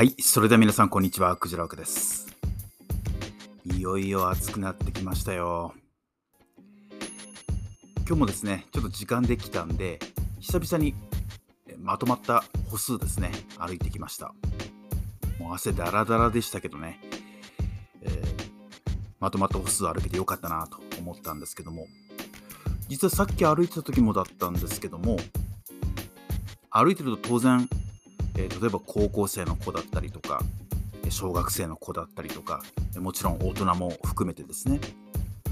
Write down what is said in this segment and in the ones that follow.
はい、それでは皆さん、こんにちは。クジラ枠です。いよいよ暑くなってきましたよ。今日もですね、ちょっと時間できたんで、久々にまとまった歩数ですね、歩いてきました。もう汗だらだらでしたけどね、えーまとまった歩数歩けてよかったなと思ったんですけども、実はさっき歩いてた時もだったんですけども、歩いてると当然、えー例えば高校生の子だったりとか、小学生の子だったりとか、もちろん大人も含めてですね、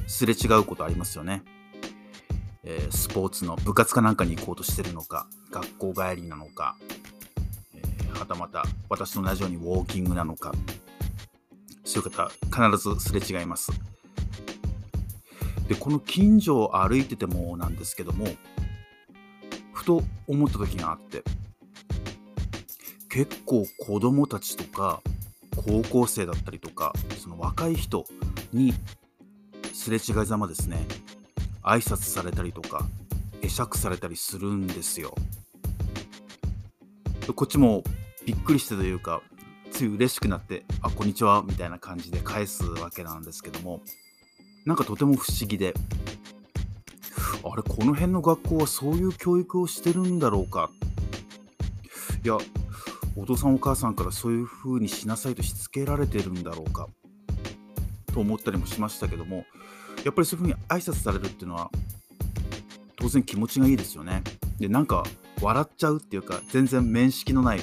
すれ違うことありますよね。えースポーツの部活かなんかに行こうとしてるのか、学校帰りなのか、えーはたまた私と同じようにウォーキングなのか、そういう方、必ずすれ違います。で、この近所を歩いててもなんですけども、ふと思った時があって、結構子供たちとか高校生だったりとかその若い人にすれ違いざまですね挨拶されたりとか会釈されたりするんですよ。こっちもびっくりしてというかつい嬉しくなって「あこんにちは」みたいな感じで返すわけなんですけどもなんかとても不思議であれこの辺の学校はそういう教育をしてるんだろうか。いやお父さんお母さんからそういう風にしなさいとしつけられてるんだろうかと思ったりもしましたけどもやっぱりそういう風に挨拶されるっていうのは当然気持ちがいいですよね。でなんか笑っちゃうっていうか全然面識のない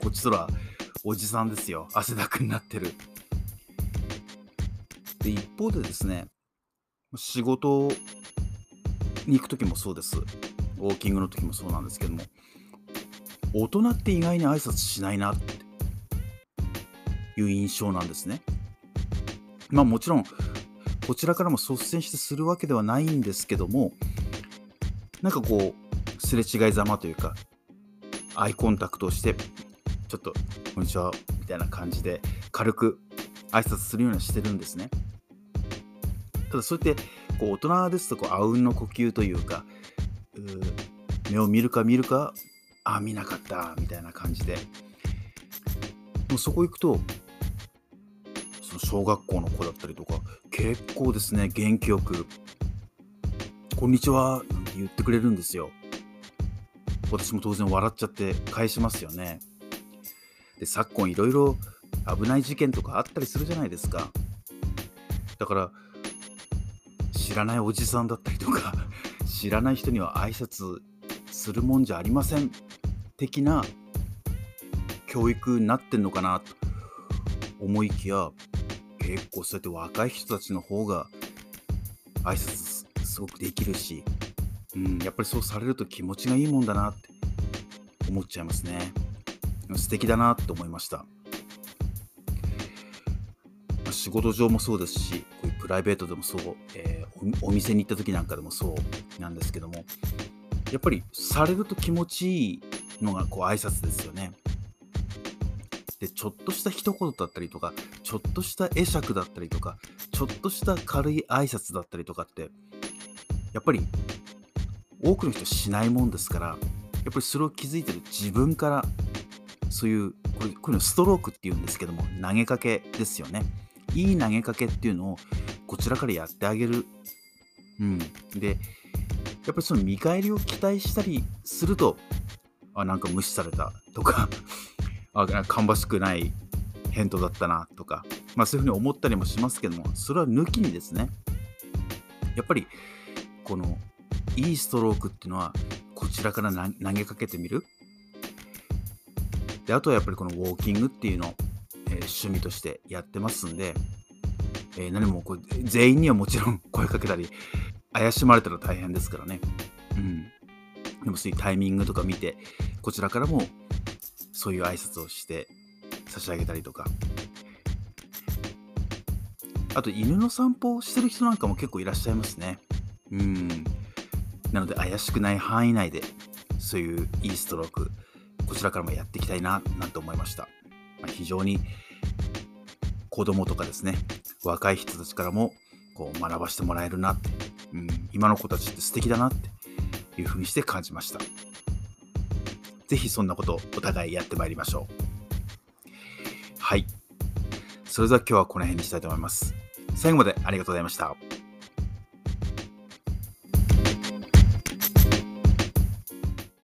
こっちとらおじさんですよ。汗だくになってる。で一方でですね仕事に行く時もそうです。ウォーキングの時もそうなんですけども大人って意外に挨拶しないなっていう印象なんですね。まあもちろんこちらからも率先してするわけではないんですけどもなんかこうすれ違いざまというかアイコンタクトをしてちょっと「こんにちは」みたいな感じで軽く挨拶するようにしてるんですね。ただそうやってこう大人ですとこうあうんの呼吸というか目を見るか見るかあ見なかったみたいな感じで。もうそこ行くとその小学校の子だったりとか結構ですね元気よく「こんにちは」なんて言ってくれるんですよ。私も当然笑っちゃって返しますよね。で昨今いろいろ危ない事件とかあったりするじゃないですか。だから知らないおじさんだったりとか知らない人には挨拶するもんじゃありません。的な教育になってんのかなと思いきや結構そうやって若い人たちの方が挨拶すすごくできるし、うん、やっぱりそうされると気持ちがいいもんだなって思っちゃいますね。素敵だなって思いました。まあ仕事上もそうですしこういうプライベートでもそう、えーおお店に行った時なんかでもそうなんですけどもやっぱりされると気持ちいいのがこう挨拶ですよね。でちょっとした一言だったりとかちょっとした会釈だったりとかちょっとした軽い挨拶だったりとかってやっぱり多くの人しないもんですからやっぱりそれを気づいてる自分からそういうこれこういうのストロークっていうんですけども投げかけですよね。いい投げかけっていうのをこちらからやってあげる。うん、でやっぱりその見返りを期待したりするとあなんか無視されたとかあ芳しくない返答だったなとか、まあ、そういうふうに思ったりもしますけどもそれは抜きにですねやっぱりこのいいストロークっていうのはこちらから投げかけてみるであとはやっぱりこのウォーキングっていうのを、えー趣味としてやってますんで、えー何もこう全員にはもちろん声かけたり怪しまれたら大変ですからね。うん。でもそういうタイミングとか見て、こちらからもそういう挨拶をして差し上げたりとか。あと、犬の散歩をしてる人なんかも結構いらっしゃいますね。うん。なので、怪しくない範囲内で、そういういいストローク、こちらからもやっていきたいな、なんて思いました。まあ非常に子供とかですね、若い人たちからもこう学ばしてもらえるなって、うん、今の子たちって素敵だなっていうふうにして感じました。ぜひそんなことをお互いやってまいりましょう。はい。それでは今日はこの辺にしたいと思います。最後までありがとうございました。